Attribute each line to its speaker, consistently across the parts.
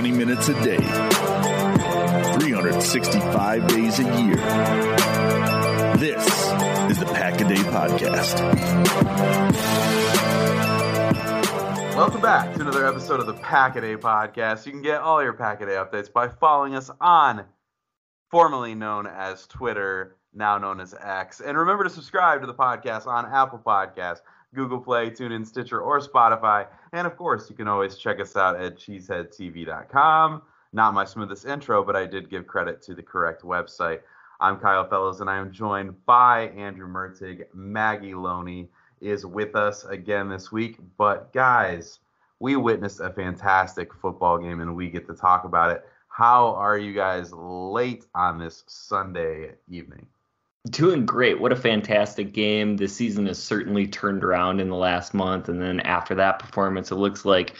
Speaker 1: 20 minutes a day, 365 days a year. This is the Pack a Day Podcast.
Speaker 2: Welcome back to another episode of the Pack a Day Podcast. You can get all your Pack a Day updates by following us on formerly known as Twitter, now known as X. And remember to subscribe to the podcast on Apple Podcasts, Google Play, TuneIn, Stitcher, or Spotify. And of course, you can always check us out at cheeseheadtv.com. Not my smoothest intro, but I did give credit to the correct website. I'm Kyle Fellows, and I am joined by Andrew Mertig. Maggie Loney is with us again this week. But guys, we witnessed a fantastic football game, and we get to talk about it. How are you guys late on this Sunday evening?
Speaker 3: Doing great. What a fantastic game. The season has certainly turned around in the last month. And then after that performance, it looks like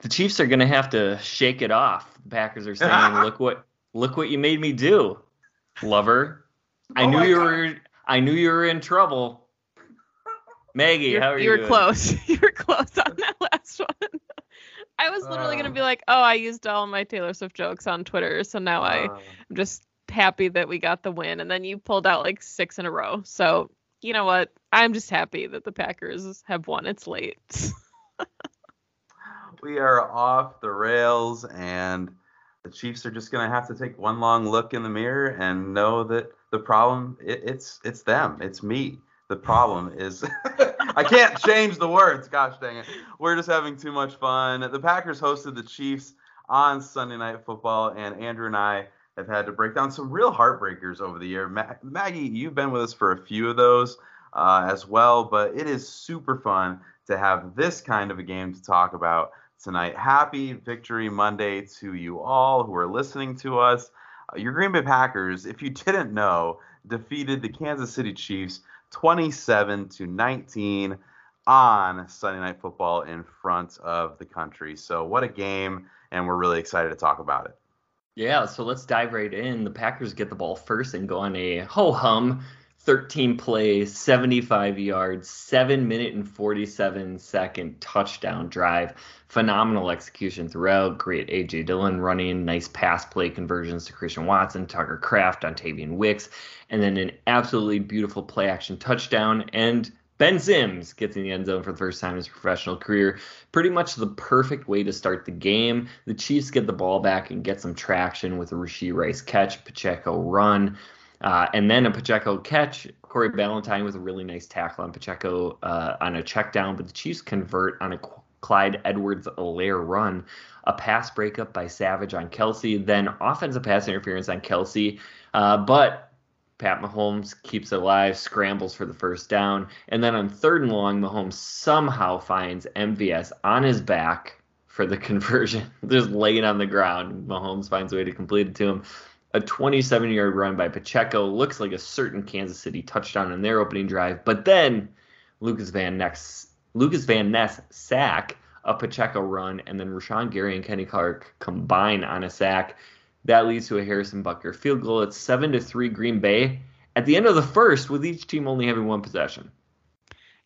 Speaker 3: the Chiefs are going to have to shake it off. The Packers are saying, "Look what look what you made me do, lover. I
Speaker 2: Oh
Speaker 3: knew you
Speaker 2: God.
Speaker 3: were I knew you were in trouble." Maggie,
Speaker 4: You're-
Speaker 3: how are you?
Speaker 4: you were
Speaker 3: doing?
Speaker 4: close. You were close on that last one. I was literally
Speaker 2: Uh.
Speaker 4: gonna be like, "Oh, I used all my Taylor Swift jokes on Twitter, so now I,
Speaker 2: Uh,
Speaker 4: I'm just happy that we got the win." And then you pulled out like six in a row. So you know what? I'm just happy that the Packers have won. It's late.
Speaker 2: we are off the rails, and the Chiefs are just going to have to take one long look in the mirror and know that the problem it, it's it's them, it's me. The problem is I can't change the words. Gosh dang it, we're just having too much fun. The Packers hosted the Chiefs on Sunday Night Football, and Andrew and I have had to break down some real heartbreakers over the year. Ma- Maggie, you've been with us for a few of those uh, as well, but it is super fun to have this kind of a game to talk about tonight. Happy Victory Monday to you all who are listening to us. Uh, your Green Bay Packers, if you didn't know, defeated the Kansas City Chiefs 27 to 19 on Sunday Night Football in front of the country. So what a game, and we're really excited to talk about it.
Speaker 3: Yeah, so let's dive right in. The Packers get the ball first and go on a ho hum 13 play, 75 yards, 7 minute and 47 second touchdown drive. Phenomenal execution throughout. Great AJ Dillon running, nice pass play conversions to Christian Watson, Tucker Kraft, Dontayvion Wicks, and then an absolutely beautiful play action touchdown and Ben Sims gets in the end zone for the first time in his professional career. Pretty much the perfect way to start the game. The Chiefs get the ball back and get some traction with a Rashee Rice catch, Pacheco run. Uh, and then a Pacheco catch, Corey Ballentine with a really nice tackle on Pacheco uh, on a check down, but the Chiefs convert on a Clyde Edwards Helaire run, a pass breakup by Savage on Kelce, then offensive pass interference on Kelce. Uh, but Pat Mahomes keeps it alive, scrambles for the first down, and then on third and long, Mahomes somehow finds MVS on his back for the conversion, just laying on the ground. Mahomes finds a way to complete it to him a 27 yard run by Pacheco looks like a certain Kansas City touchdown in their opening drive, but then Lucas Van Ness Lucas Van Ness sack a Pacheco run, and then Rashan Gary and Kenny Clark combine on a sack. That leads to a Harrison Butker field goal. It's seven to three Green Bay at the end of the first, with each team only having one possession.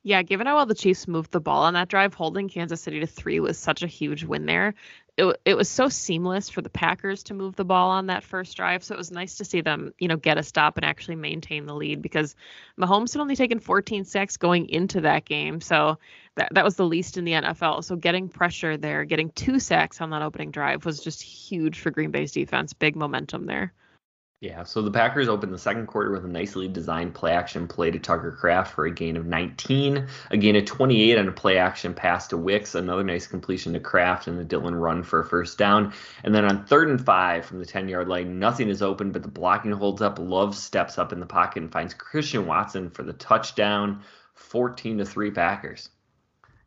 Speaker 4: Yeah, given how well the Chiefs moved the ball on that drive, holding Kansas City to three was such a huge win there it, it was so seamless for the Packers to move the ball on that first drive. So it was nice to see them, you know, get a stop and actually maintain the lead because Mahomes had only taken 14 sacks going into that game. So that, that was the least in the NFL. So getting pressure there, getting two sacks on that opening drive was just huge for Green Bay's defense. Big momentum there.
Speaker 3: Yeah, so the Packers opened the second quarter with a nicely designed play action play to Tucker Kraft for a gain of 19, a gain of 28 on a play action pass to Wicks, another nice completion to Kraft and the Dillon run for a first down. And then on third and five from the 10 yard line, nothing is open, but the blocking holds up. Love steps up in the pocket and finds Christian Watson for the touchdown, 14 to 3 Packers.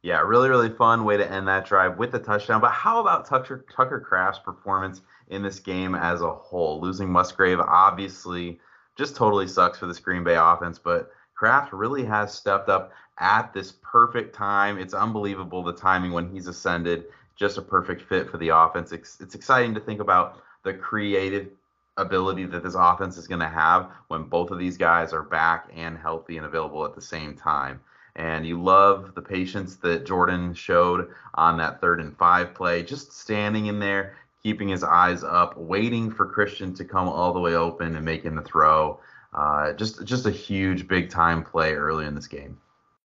Speaker 2: Yeah, really, really fun way to end that drive with a touchdown. But how about Tucker Tucker Kraft's performance in this game as a whole? Losing Musgrave obviously just totally sucks for this Green Bay offense, but Kraft really has stepped up at this perfect time. It's unbelievable the timing when he's ascended. Just a perfect fit for the offense. It's, it's exciting to think about the creative ability that this offense is going to have when both of these guys are back and healthy and available at the same time and you love the patience that Jordan showed on that third and five play, just standing in there, keeping his eyes up, waiting for Christian to come all the way open and making the throw. Uh, just just a huge big time play early in this game.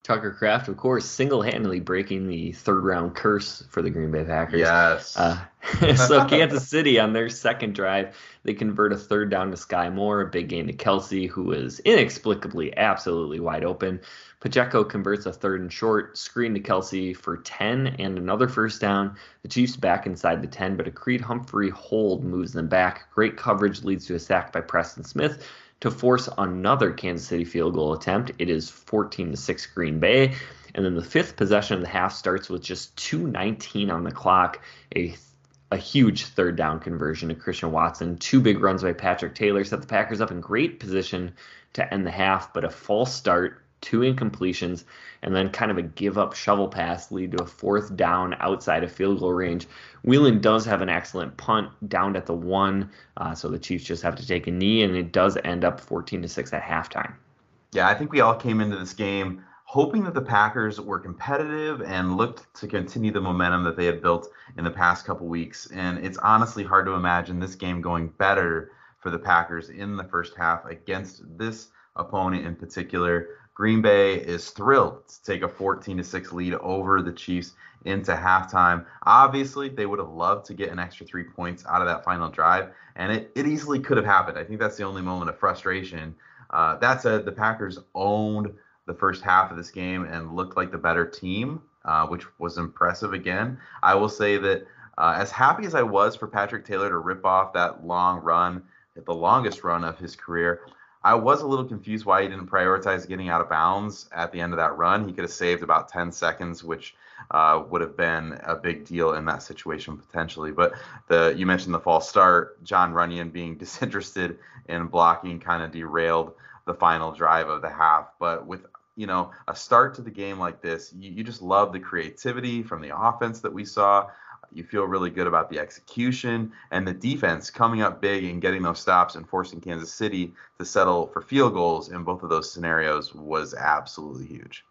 Speaker 3: Tucker Kraft, of course, single-handedly breaking the third-round curse for the Green Bay Packers.
Speaker 2: Yes.
Speaker 3: Uh, so Kansas City on their second drive, they convert a third down to Skyy Moore, a big gain to Kelce, who was inexplicably absolutely wide open. Pacheco converts a third and short, screen to Kelce for 10 and another first down. The Chiefs back inside the 10, but a Creed Humphrey hold moves them back. Great coverage leads to a sack by Preston Smith to force another Kansas City field goal attempt. It is 14 to 6 Green Bay. And then the fifth possession of the half starts with just 2.19 on the clock. A a huge third down conversion to Christian Watson. Two big runs by Patrick Taylor set the Packers up in great position to end the half, but a false start, two incompletions, and then kind of a give up shovel pass lead to a fourth down outside of field goal range. Whelan does have an excellent punt down at the one, uh, so the Chiefs just have to take a knee, and it does end up 14 to six at halftime.
Speaker 2: Yeah, I think we all came into this game hoping that the Packers were competitive and looked to continue the momentum that they had built in the past couple weeks. And it's honestly hard to imagine this game going better for the Packers in the first half against this opponent in particular. Green Bay is thrilled to take a 14 to 6 lead over the Chiefs into halftime. Obviously, they would have loved to get an extra three points out of that final drive, and it, it easily could have happened. I think that's the only moment of frustration. Uh, that said, the Packers owned the first half of this game and looked like the better team, uh, which was impressive again. I will say that uh, as happy as I was for Patrick Taylor to rip off that long run, the longest run of his career, I was a little confused why he didn't prioritize getting out of bounds at the end of that run. He could have saved about 10 seconds, which uh, would have been a big deal in that situation potentially. But the you mentioned the false start, Jon Runyan being disinterested in blocking kind of derailed the final drive of the half. But with you know a start to the game like this, you, you just love the creativity from the offense that we saw. You feel really good about the execution and the defense coming up big and getting those stops and forcing Kansas City to settle for field goals in both of those scenarios was absolutely huge.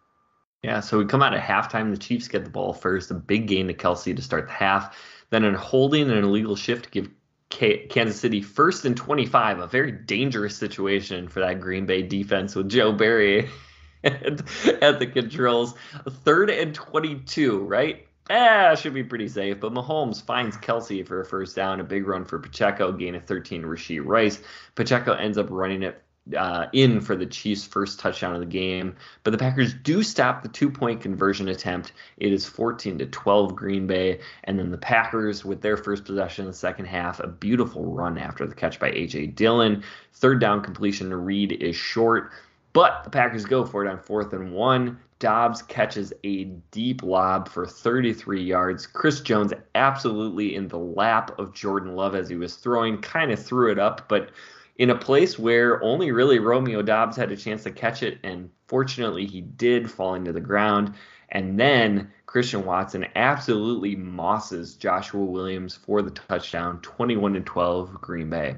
Speaker 3: Yeah, so we come out at halftime. The Chiefs get the ball first, a big gain to Kelce to start the half. Then a holding and an illegal shift to give Kansas City first and 25, a very dangerous situation for that Green Bay defense with Joe Barry at the controls. Third and 22, right? Ah, should be pretty safe. But Mahomes finds Kelce for a first down, a big run for Pacheco, gain of 13 Rashee Rice. Pacheco ends up running it uh, in for the Chiefs' first touchdown of the game. But the Packers do stop the two-point conversion attempt. It is 14 to 12 Green Bay, and then the Packers with their first possession in the second half, a beautiful run after the catch by AJ Dillon. Third down completion to Reed is short. But the Packers go for it on fourth and one. Doubs catches a deep lob for 33 yards. Chris Jones absolutely in the lap of Jordan Love as he was throwing, kind of threw it up, but in a place where only really Romeo Doubs had a chance to catch it, and fortunately he did falling to the ground. And then Christian Watson absolutely mosses Joshua Williams for the touchdown, 21 to 12 Green Bay.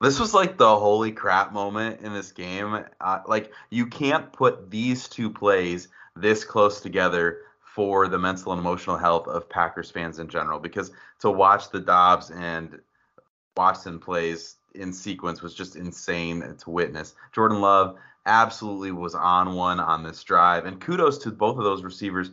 Speaker 2: This was like the holy crap moment in this game. Uh, like you can't put these two plays this close together for the mental and emotional health of Packers fans in general because to watch the Doubs and Watson plays in sequence was just insane to witness. Jordan Love absolutely was on one on this drive and kudos to both of those receivers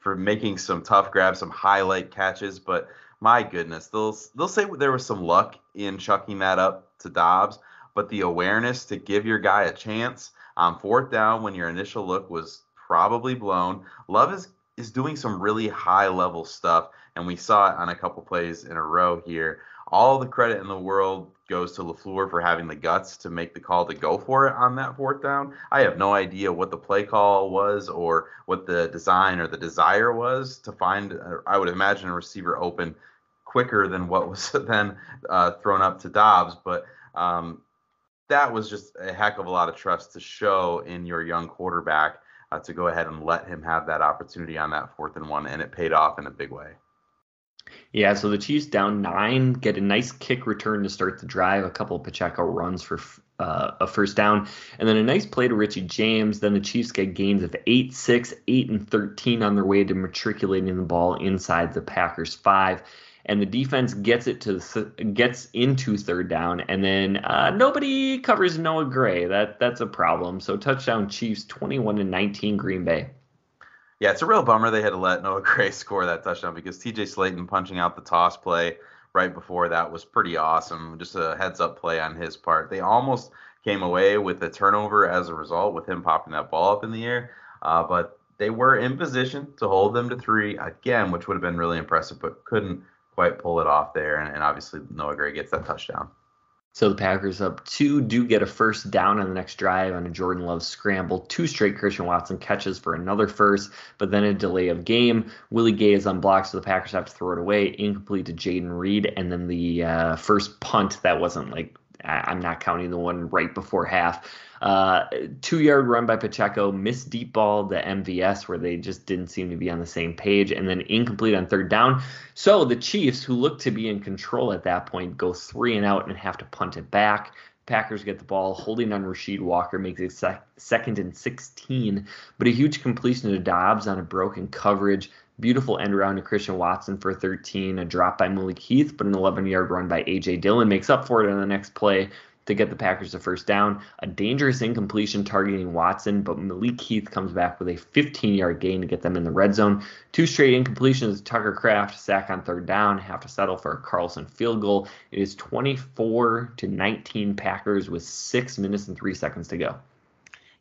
Speaker 2: for making some tough grabs, some highlight catches, but my goodness, they'll they'll say there was some luck in chucking that up to Doubs, but the awareness to give your guy a chance on fourth down when your initial look was probably blown. Love is is doing some really high level stuff, and we saw it on a couple plays in a row here. All the credit in the world goes to LaFleur for having the guts to make the call to go for it on that fourth down. I have no idea what the play call was or what the design or the desire was to find, I would imagine, a receiver open quicker than what was then uh, thrown up to Doubs. But um, that was just a heck of a lot of trust to show in your young quarterback uh, to go ahead and let him have that opportunity on that fourth and one, and it paid off in a big way.
Speaker 3: Yeah, so the Chiefs down nine, get a nice kick return to start the drive, a couple of Pacheco runs for uh, a first down, and then a nice play to Richie James. Then the Chiefs get gains of 8 6, 8 and 13 on their way to matriculating the ball inside the Packers 5 and the defense gets it to gets into third down, and then uh, nobody covers Noah Gray. That that's a problem. So touchdown Chiefs, 21 to 19 Green Bay.
Speaker 2: Yeah, it's a real bummer they had to let Noah Gray score that touchdown because T.J. Slaton punching out the toss play right before that was pretty awesome. Just a heads up play on his part. They almost came away with a turnover as a result with him popping that ball up in the air, uh, but they were in position to hold them to three again, which would have been really impressive, but couldn't quite pull it off there. And, and obviously, Noah Gray gets that touchdown.
Speaker 3: So the Packers up two do get a first down on the next drive on a Jordan Love scramble. Two straight Christian Watson catches for another first, but then a delay of game. Willie Gay is unblocked, so the Packers have to throw it away. Incomplete to Jayden Reed, and then the uh, first punt that wasn't like I'm not counting the one right before half. Uh, two yard run by Pacheco, missed deep ball to MVS where they just didn't seem to be on the same page, and then incomplete on third down. So the Chiefs, who look to be in control at that point, go three and out and have to punt it back. Packers get the ball, holding on Rasheed Walker, makes it sec- second and 16, but a huge completion to Doubs on a broken coverage. Beautiful end around to Christian Watson for 13, a drop by Malik Heath, but an 11 yard run by A.J. Dillon makes up for it on the next play to get the Packers a first down. A dangerous incompletion targeting Watson, but Malik Heath comes back with a 15 yard gain to get them in the red zone. Two straight incompletions. Tucker Kraft, sack on third down, have to settle for a Carlson field goal. It is 24 to 19 Packers with six minutes and three seconds to go.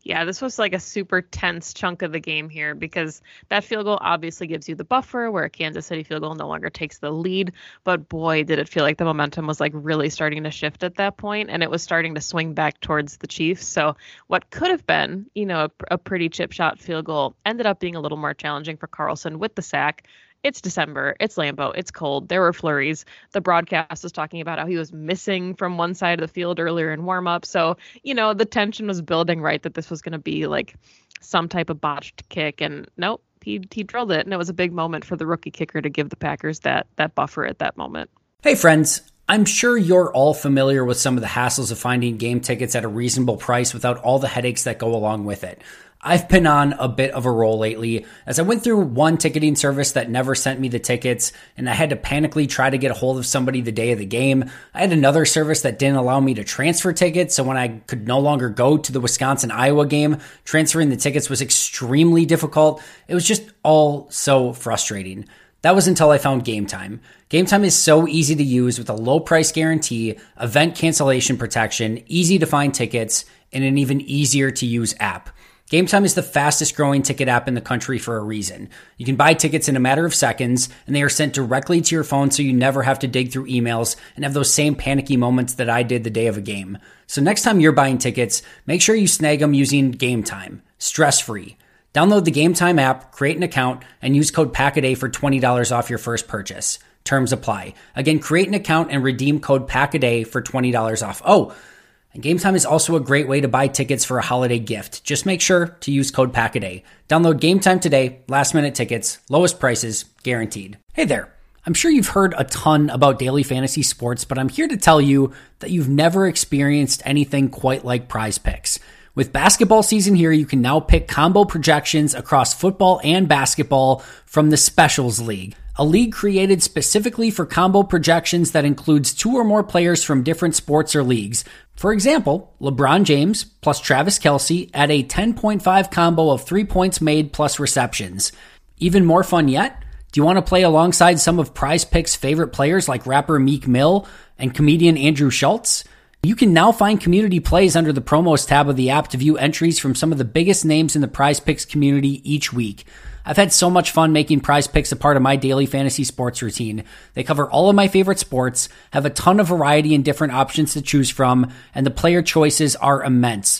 Speaker 4: Yeah, this was like a super tense chunk of the game here because that field goal obviously gives you the buffer where a Kansas City field goal no longer takes the lead. But boy, did it feel like the momentum was like really starting to shift at that point and it was starting to swing back towards the Chiefs. So, what could have been, you know, a, a pretty chip shot field goal ended up being a little more challenging for Carlson with the sack it's December, it's Lambeau, it's cold. There were flurries. The broadcast was talking about how he was missing from one side of the field earlier in warm up. So, you know, the tension was building, right, that this was going to be like some type of botched kick. And nope, he, he drilled it. And it was a big moment for the rookie kicker to give the Packers that, that buffer at that moment.
Speaker 5: Hey, friends. I'm sure you're all familiar with some of the hassles of finding game tickets at a reasonable price without all the headaches that go along with it. I've been on a bit of a roll lately as I went through one ticketing service that never sent me the tickets and I had to panically try to get a hold of somebody the day of the game. I had another service that didn't allow me to transfer tickets. So when I could no longer go to the Wisconsin Iowa game, transferring the tickets was extremely difficult. It was just all so frustrating. That was until I found Game Time. Game Time is so easy to use with a low price guarantee, event cancellation protection, easy to find tickets, and an even easier to use app. Game Time is the fastest growing ticket app in the country for a reason. You can buy tickets in a matter of seconds, and they are sent directly to your phone so you never have to dig through emails and have those same panicky moments that I did the day of a game. So next time you're buying tickets, make sure you snag them using Game Time, stress free. Download the Game Time app, create an account, and use code PACKADAY for $20 off your first purchase. Terms apply. Again, create an account and redeem code PACKADAY for $20 off. Oh, and Game Time is also a great way to buy tickets for a holiday gift. Just make sure to use code PACKADAY. Download Game Time today, last minute tickets, lowest prices, guaranteed. Hey there. I'm sure you've heard a ton about daily fantasy sports, but I'm here to tell you that you've never experienced anything quite like prize picks. With basketball season here, you can now pick combo projections across football and basketball from the Specials League a league created specifically for combo projections that includes two or more players from different sports or leagues. For example, LeBron James plus Travis Kelce at a 10.5 combo of three points made plus receptions. Even more fun yet? Do you want to play alongside some of Prize Picks' favorite players like rapper Meek Mill and comedian Andrew Schulz? You can now find community plays under the promos tab of the app to view entries from some of the biggest names in the Prize Picks community each week. I've had so much fun making prize picks a part of my daily fantasy sports routine. They cover all of my favorite sports, have a ton of variety and different options to choose from, and the player choices are immense.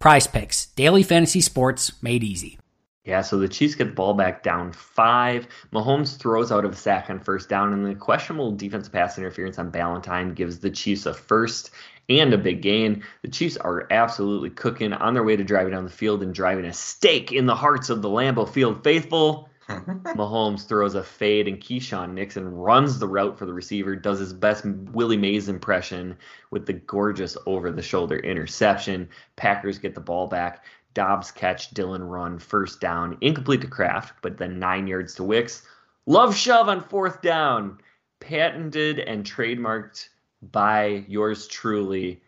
Speaker 5: Prize picks, daily fantasy sports made easy.
Speaker 3: Yeah, so the Chiefs get the ball back down five. Mahomes throws out of sack on first down, and the questionable defensive pass interference on Ballentine gives the Chiefs a first and a big gain. The Chiefs are absolutely cooking on their way to driving down the field and driving a stake in the hearts of the Lambeau Field faithful. Mahomes throws a fade, and Keisean Nixon runs the route for the receiver, does his best Willie Mays impression with the gorgeous over the shoulder interception. Packers get the ball back. Doubs catch, Dillon run, first down, incomplete to Kraft, but then nine yards to Wicks. Love shove on fourth down, patented and trademarked by yours truly.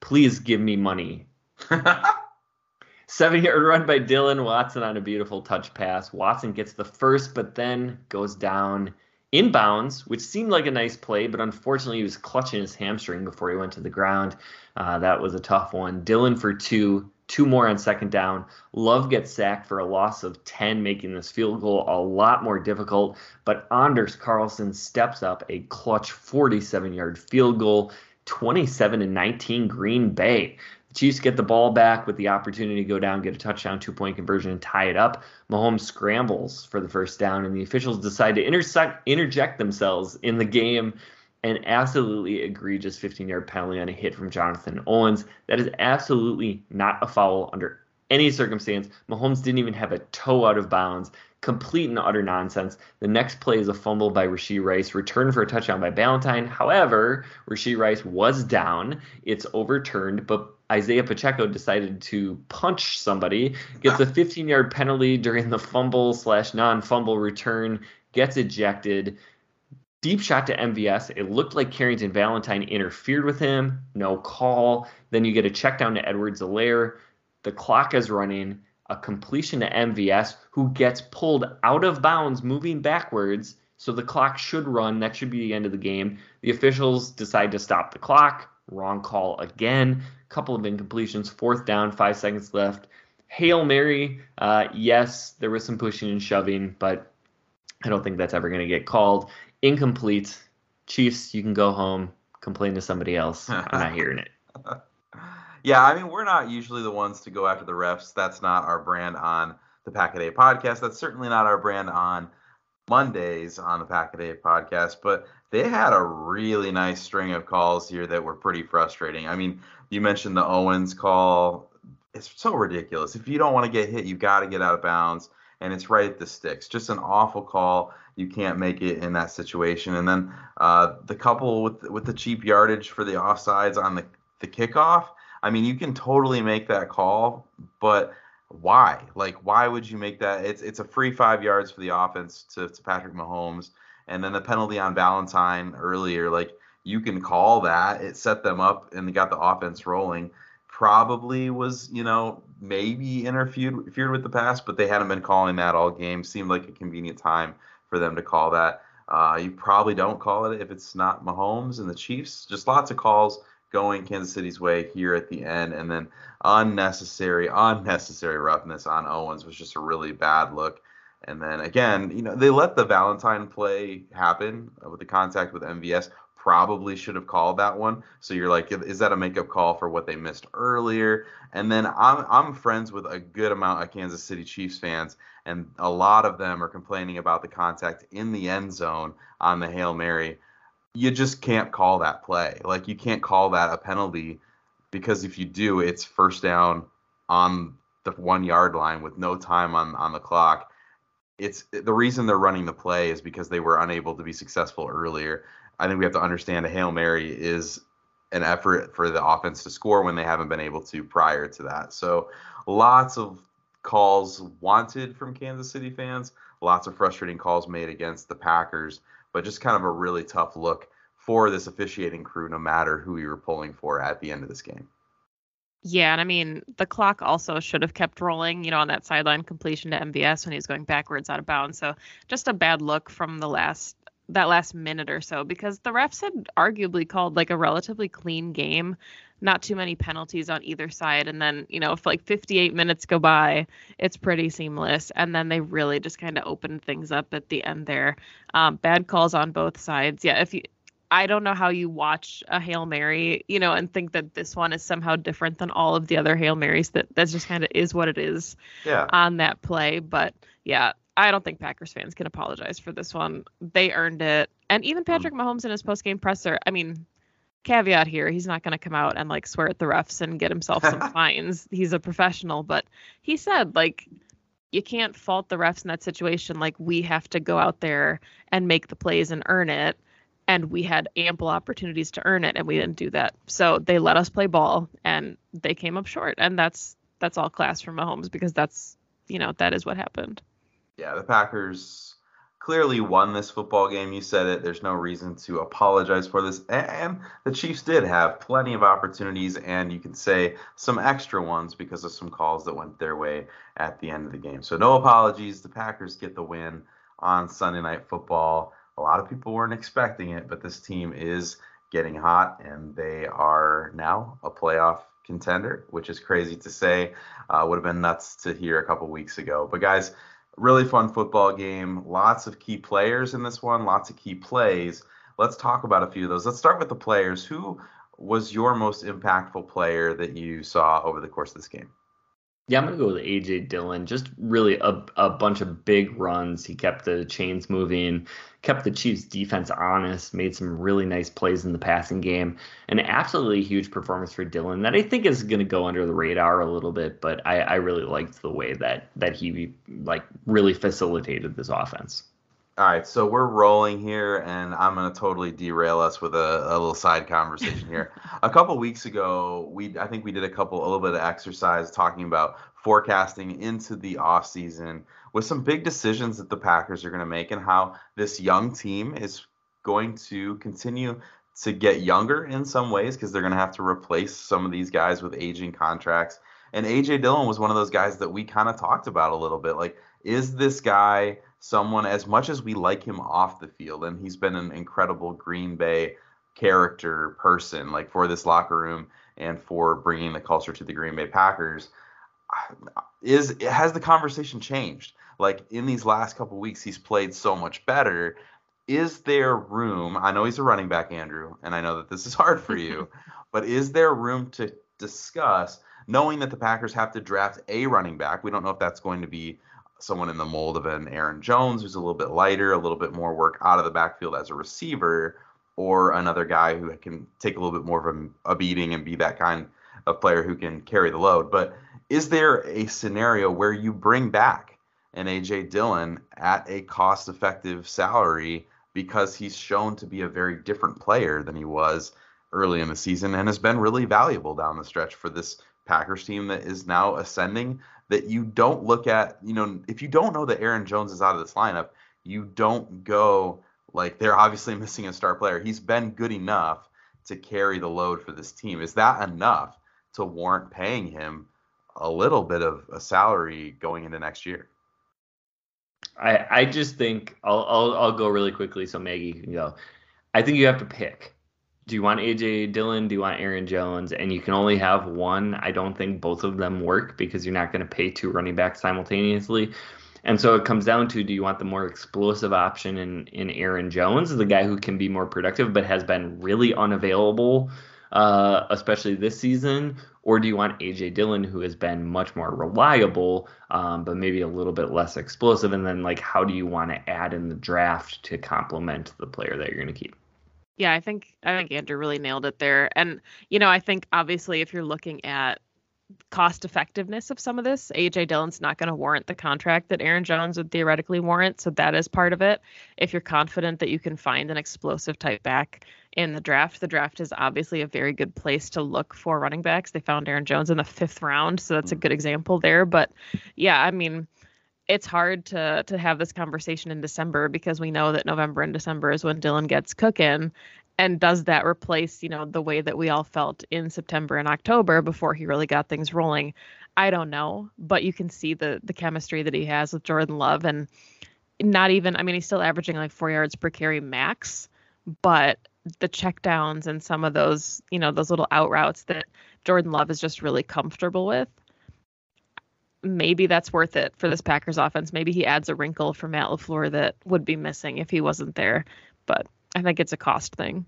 Speaker 3: Please give me money. Seven yard run by Dillon Watson on a beautiful touch pass. Watson gets the first, but then goes down inbounds, which seemed like a nice play, but unfortunately he was clutching his hamstring before he went to the ground. Uh, that was a tough one. Dillon for two, two more on second down. Love gets sacked for a loss of 10, making this field goal a lot more difficult. But Anders Carlson steps up a clutch 47 yard field goal, 27 and 19 Green Bay. Chiefs get the ball back with the opportunity to go down, get a touchdown, two point conversion, and tie it up. Mahomes scrambles for the first down, and the officials decide to intersect, interject themselves in the game an absolutely egregious 15 yard penalty on a hit from Jonathan Owens. That is absolutely not a foul under any circumstance. Mahomes didn't even have a toe out of bounds. Complete and utter nonsense. The next play is a fumble by Rashee Rice, returned for a touchdown by Ballentine. However, Rashee Rice was down. It's overturned, but Isaiah Pacheco decided to punch somebody, gets a 15 yard penalty during the fumble slash non fumble return, gets ejected. Deep shot to MVS. It looked like Carrington Valentine interfered with him. No call. Then you get a check down to Edwards Helaire. The clock is running. A completion to MVS, who gets pulled out of bounds, moving backwards. So the clock should run. That should be the end of the game. The officials decide to stop the clock. Wrong call again. Couple of incompletions. Fourth down, five seconds left. Hail Mary. Uh, yes, there was some pushing and shoving, but I don't think that's ever going to get called incomplete. Chiefs, you can go home. Complain to somebody else. I'm not hearing it.
Speaker 2: Yeah, I mean, we're not usually the ones to go after the refs. That's not our brand on the Pack a Day podcast. That's certainly not our brand on Mondays on the Pack a Day podcast, but they had a really nice string of calls here that were pretty frustrating. I mean, you mentioned the Owens call. It's so ridiculous. If you don't want to get hit, you've got to get out of bounds, and it's right at the sticks. Just an awful call. You can't make it in that situation. And then uh, the couple with with the cheap yardage for the offsides on the the kickoff. I mean, you can totally make that call, but why? Like, why would you make that? It's it's a free five yards for the offense to, to Patrick Mahomes, and then the penalty on Valentine earlier. Like, you can call that. It set them up and got the offense rolling. Probably was, you know, maybe interfered with the pass, but they hadn't been calling that all game. Seemed like a convenient time for them to call that. Uh, you probably don't call it if it's not Mahomes and the Chiefs. Just lots of calls going Kansas City's way here at the end, and then unnecessary, unnecessary roughness on Owens was just a really bad look. And then again, you know, they let the Valentine play happen with the contact with MVS. Probably should have called that one. So you're like, is that a makeup call for what they missed earlier? And then I'm I'm friends with a good amount of Kansas City Chiefs fans, and a lot of them are complaining about the contact in the end zone on the Hail Mary you just can't call that play. Like you can't call that a penalty because if you do, it's first down on the one yard line with no time on on the clock. It's the reason they're running the play is because they were unable to be successful earlier. I think we have to understand a hail mary is an effort for the offense to score when they haven't been able to prior to that. So lots of calls wanted from Kansas City fans, lots of frustrating calls made against the Packers but just kind of a really tough look for this officiating crew, no matter who you were pulling for at the end of this game.
Speaker 4: Yeah, and I mean the clock also should have kept rolling, you know, on that sideline completion to MVS when he was going backwards out of bounds. So just a bad look from the last that last minute or so because the refs had arguably called like a relatively clean game not too many penalties on either side. And then, you know, if like 58 minutes go by, it's pretty seamless. And then they really just kind of opened things up at the end there. Um, bad calls on both sides. Yeah, if you, I don't know how you watch a Hail Mary, you know, and think that this one is somehow different than all of the other Hail Marys. That that's just kind of is what it is
Speaker 2: yeah.
Speaker 4: on that play. But yeah, I don't think Packers fans can apologize for this one. They earned it. And even hmm. Patrick Mahomes in his post game presser, I mean, caveat here he's not going to come out and like swear at the refs and get himself some fines. He's a professional but he said like you can't fault the refs in that situation. Like we have to go out there and make the plays and earn it and we had ample opportunities to earn it and we didn't do that. So they let us play ball and they came up short and that's that's all class from Mahomes because that's you know that is what happened.
Speaker 2: Yeah the Packers clearly won this football game. You said it. There's no reason to apologize for this. And the Chiefs did have plenty of opportunities, and you can say some extra ones because of some calls that went their way at the end of the game. So no apologies. The Packers get the win on Sunday Night Football. A lot of people weren't expecting it, but this team is getting hot, and they are now a playoff contender, which is crazy to say. Uh, would have been nuts to hear a couple weeks ago. But guys, really fun football game. Lots of key players in this one, lots of key plays. Let's talk about a few of those. Let's start with the players. Who was your most impactful player that you saw over the course of this game?
Speaker 3: Yeah, I'm gonna go with AJ Dillon. Just really a, a bunch of big runs. He kept the chains moving, kept the Chiefs defense honest, made some really nice plays in the passing game. An absolutely huge performance for Dillon that I think is gonna go under the radar a little bit, but I, I really liked the way that that he like really facilitated this offense.
Speaker 2: All right, so we're rolling here, and I'm gonna totally derail us with a, a little side conversation here. a couple weeks ago, we I think we did a couple a little bit of exercise talking about forecasting into the off season with some big decisions that the Packers are going to make and how this young team is going to continue to get younger in some ways because they're going to have to replace some of these guys with aging contracts. And AJ Dillon was one of those guys that we kind of talked about a little bit. Like, is this guy someone as much as we like him off the field, and he's been an incredible Green Bay character person, like for this locker room and for bringing the culture to the Green Bay Packers. Uh, is has the conversation changed? Like in these last couple weeks, he's played so much better. Is there room? I know he's a running back, Andrew, and I know that this is hard for you, but is there room to discuss knowing that the Packers have to draft a running back? We don't know if that's going to be someone in the mold of an Aaron Jones who's a little bit lighter, a little bit more work out of the backfield as a receiver, or another guy who can take a little bit more of a, a beating and be that kind of player who can carry the load. But is there a scenario where you bring back an AJ Dillon at a cost effective salary because he's shown to be a very different player than he was early in the season and has been really valuable down the stretch for this Packers team that is now ascending that you don't look at, you know, if you don't know that Aaron Jones is out of this lineup, you don't go like they're obviously missing a star player. He's been good enough to carry the load for this team. Is that enough to warrant paying him a little bit of a salary going into next year?
Speaker 3: I I just think I'll I'll I'll go really quickly so Maggie can go. I think you have to pick. Do you want AJ Dillon? Do you want Aaron Jones? And you can only have one. I don't think both of them work because you're not going to pay two running backs simultaneously. And so it comes down to do you want the more explosive option in, in Aaron Jones, the guy who can be more productive but has been really unavailable, uh, especially this season? Or do you want AJ Dillon, who has been much more reliable, um, but maybe a little bit less explosive? And then, like, how do you want to add in the draft to complement the player that you're going to keep?
Speaker 4: Yeah, I think I think Andrew really nailed it there. And you know, I think obviously if you're looking at cost effectiveness of some of this, AJ Dillon's not going to warrant the contract that Aaron Jones would theoretically warrant, so that is part of it. If you're confident that you can find an explosive type back in the draft, the draft is obviously a very good place to look for running backs. They found Aaron Jones in the 5th round, so that's a mm. good example there, but yeah, I mean, it's hard to to have this conversation in December because we know that November and December is when Dillon gets cooking. And does that replace, you know, the way that we all felt in September and October before he really got things rolling? I don't know, but you can see the the chemistry that he has with Jordan Love and not even I mean he's still averaging like 4 yards per carry max, but the checkdowns and some of those, you know, those little out routes that Jordan Love is just really comfortable with maybe that's worth it for this Packers offense. Maybe he adds a wrinkle for Matt LaFleur that would be missing if he wasn't there. But I think it's a cost thing.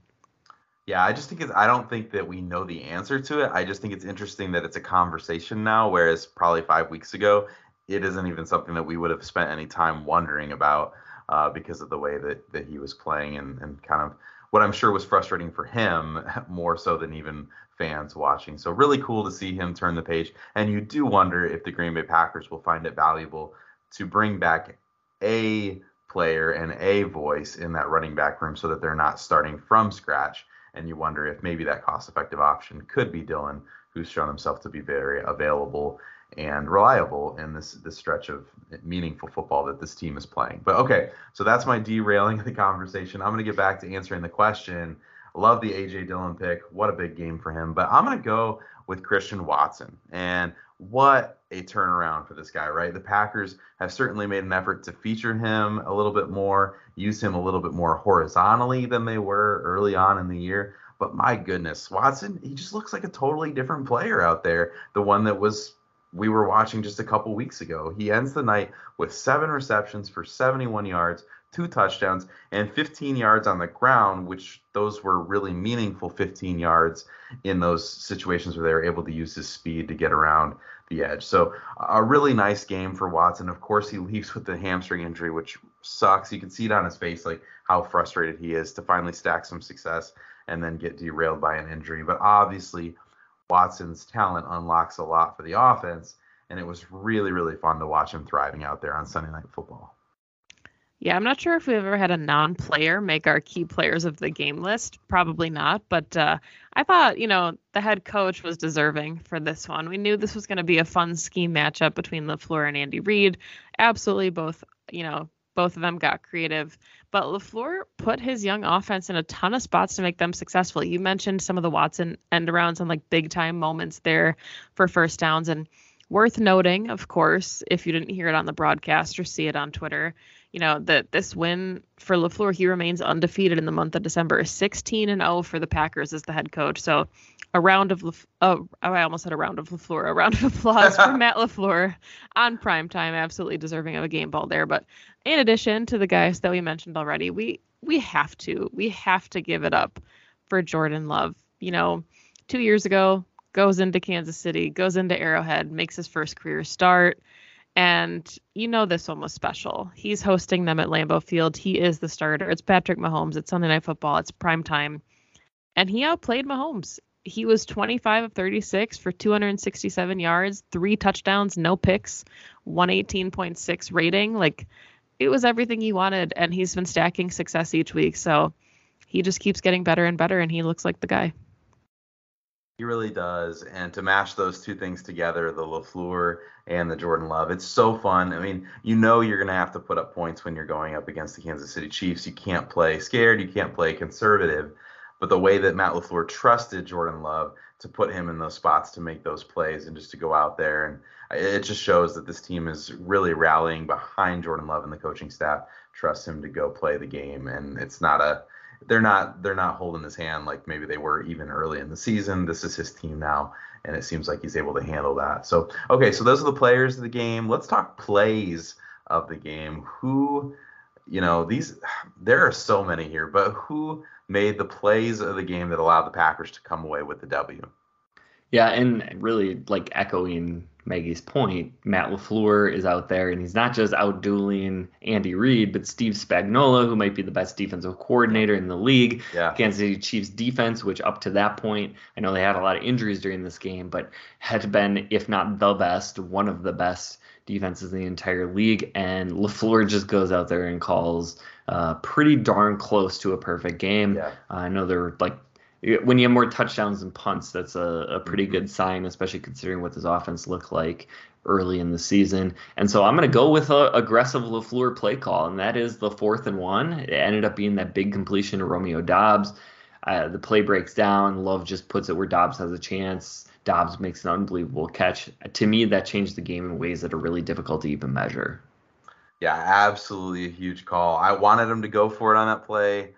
Speaker 2: Yeah, I just think it's I don't think that we know the answer to it. I just think it's interesting that it's a conversation now, whereas probably five weeks ago, it isn't even something that we would have spent any time wondering about uh, because of the way that, that he was playing and, and kind of what I'm sure was frustrating for him more so than even fans watching. So really cool to see him turn the page. And you do wonder if the Green Bay Packers will find it valuable to bring back a player and a voice in that running back room so that they're not starting from scratch. And you wonder if maybe that cost effective option could be Dillon, who's shown himself to be very available and reliable in this this stretch of meaningful football that this team is playing. But okay, so that's my derailing of the conversation. I'm going to get back to answering the question. Love the AJ Dillon pick. What a big game for him. But I'm going to go with Christian Watson. And what a turnaround for this guy, right? The Packers have certainly made an effort to feature him a little bit more, use him a little bit more horizontally than they were early on in the year. But my goodness, Watson, he just looks like a totally different player out there. The one that was we were watching just a couple weeks ago. He ends the night with seven receptions for 71 yards, two touchdowns, and 15 yards on the ground, which those were really meaningful 15 yards in those situations where they were able to use his speed to get around the edge. So a really nice game for Watson. Of course, he leaves with the hamstring injury, which sucks. You can see it on his face, like how frustrated he is to finally stack some success and then get derailed by an injury. But obviously, Watson's talent unlocks a lot for the offense, and it was really, really fun to watch him thriving out there on Sunday Night Football.
Speaker 4: Yeah, I'm not sure if we've ever had a non-player make our key players of the game list. Probably not, but uh, I thought, you know, the head coach was deserving for this one. We knew this was going to be a fun scheme matchup between LaFleur and Andy Reid. Absolutely, both, you know, both of them got creative. But LaFleur put his young offense in a ton of spots to make them successful. You mentioned some of the Watson end arounds and like big time moments there for first downs. And worth noting, of course, if you didn't hear it on the broadcast or see it on Twitter, you know, that this win for LaFleur, he remains undefeated in the month of December, 16 and 0 for the Packers as the head coach. So a round of, oh, I almost had a round of LaFleur, a round of applause for Matt LaFleur on prime time. Absolutely deserving of a game ball there. But in addition to the guys that we mentioned already, we, we have to, we have to give it up for Jordan Love. You know, two years ago, goes into Kansas City, goes into Arrowhead, makes his first career start And you know this one was special. He's hosting them at Lambeau Field. He is the starter. It's Patrick Mahomes. It's Sunday Night Football. It's prime time. And he outplayed Mahomes. He was 25 of 36 for 267 yards, three touchdowns, no picks, 118.6 rating. Like it was everything he wanted. And he's been stacking success each week. So he just keeps getting better and better. And he looks like the guy.
Speaker 2: He really does. And to mash those two things together, the LaFleur and the Jordan Love, it's so fun. I mean, you know you're going to have to put up points when you're going up against the Kansas City Chiefs. You can't play scared, you can't play conservative. But the way that Matt LaFleur trusted Jordan Love to put him in those spots to make those plays and just to go out there and it just shows that this team is really rallying behind Jordan Love and the coaching staff trust him to go play the game and it's not a they're not they're not holding his hand like maybe they were even early in the season. This is his team now, and it seems like he's able to handle that. So okay, so those are the players of the game. Let's talk plays of the game. Who, you know, these there are so many here, but who made the plays of the game that allowed the Packers to come away with the W?
Speaker 3: Yeah, and really like echoing Maggie's point, Matt LaFleur is out there and he's not just out dueling Andy Reid, but Steve Spagnuolo, who might be the best defensive coordinator in the league.
Speaker 2: Yeah.
Speaker 3: Kansas City Chiefs defense, which up to that point, I know they had a lot of injuries during this game, but had been, if not the best, one of the best defenses in the entire league. And LaFleur just goes out there and calls uh, pretty darn close to a perfect game.
Speaker 2: Yeah.
Speaker 3: Uh, I know they're like when you have more touchdowns than punts, that's a, a pretty good sign, especially considering what this offense looked like early in the season. And so I'm going to go with a aggressive LaFleur play call, and that is the fourth and one. It ended up being that big completion to Romeo Doubs. Uh, the play breaks down. Love just puts it where Doubs has a chance. Doubs makes an unbelievable catch. To me, that changed the game in ways that are really difficult to even measure.
Speaker 2: Yeah, absolutely a huge call. I wanted him to go for it on that play.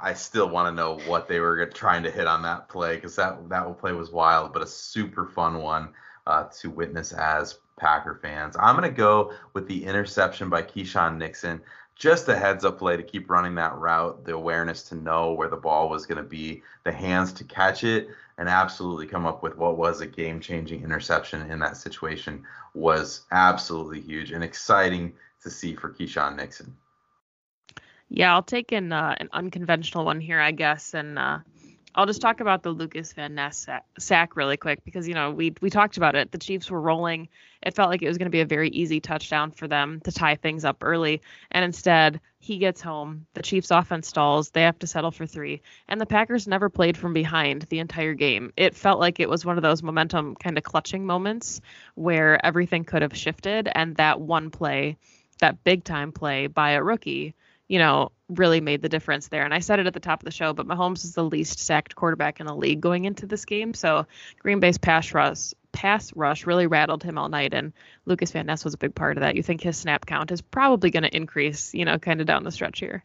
Speaker 2: I still want to know what they were trying to hit on that play because that that play was wild, but a super fun one uh, to witness as Packer fans. I'm gonna go with the interception by Keisean Nixon. Just a heads up play to keep running that route, the awareness to know where the ball was going to be, the hands to catch it, and absolutely come up with what was a game changing interception in that situation was absolutely huge and exciting to see for Keisean Nixon.
Speaker 4: Yeah, I'll take an uh, an unconventional one here, I guess, and uh, I'll just talk about the Lucas Van Ness sack really quick because you know we we talked about it. The Chiefs were rolling. It felt like it was going to be a very easy touchdown for them to tie things up early, and instead he gets home. The Chiefs' offense stalls. They have to settle for three, and the Packers never played from behind the entire game. It felt like it was one of those momentum kind of clutching moments where everything could have shifted, and that one play, that big time play by a rookie you know, really made the difference there. And I said it at the top of the show, but Mahomes is the least sacked quarterback in the league going into this game. So Green Bay's pass rush pass rush really rattled him all night and Lucas Van Ness was a big part of that. You think his snap count is probably going to increase, you know, kind of down the stretch here.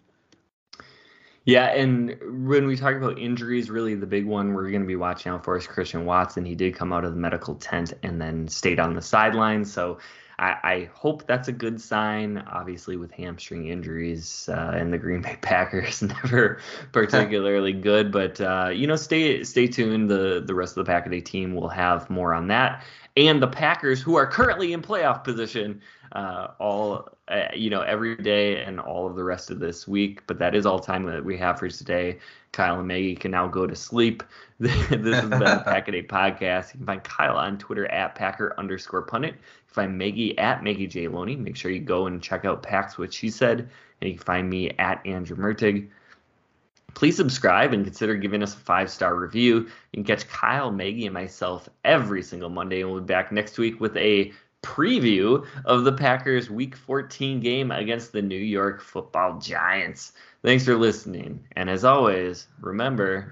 Speaker 3: Yeah, and when we talk about injuries, really the big one we're going to be watching out for is Christian Watson. He did come out of the medical tent and then stayed on the sidelines. So I, I, hope that's a good sign. Obviously, with hamstring injuries uh, and the Green Bay Packers, never particularly good. But uh, you know, stay stay tuned. The the rest of the Pack Day team will have more on that. And the Packers, who are currently in playoff position, uh, all uh, you know every day and all of the rest of this week. But that is all time that we have for today. Kyle and Maggie can now go to sleep. this has been the Pack Day podcast. You can find Kyle on Twitter at Packer underscore pundit. You can find Maggie at Maggie J Loney. Make sure you go and check out Packs what she said, and you can find me at Andrew Mertig. Please subscribe and consider giving us a five star review. You can catch Kyle, Maggie, and myself every single Monday, and we'll be back next week with a preview of the Packers Week 14 game against the New York Football Giants. Thanks for listening, and as always, remember.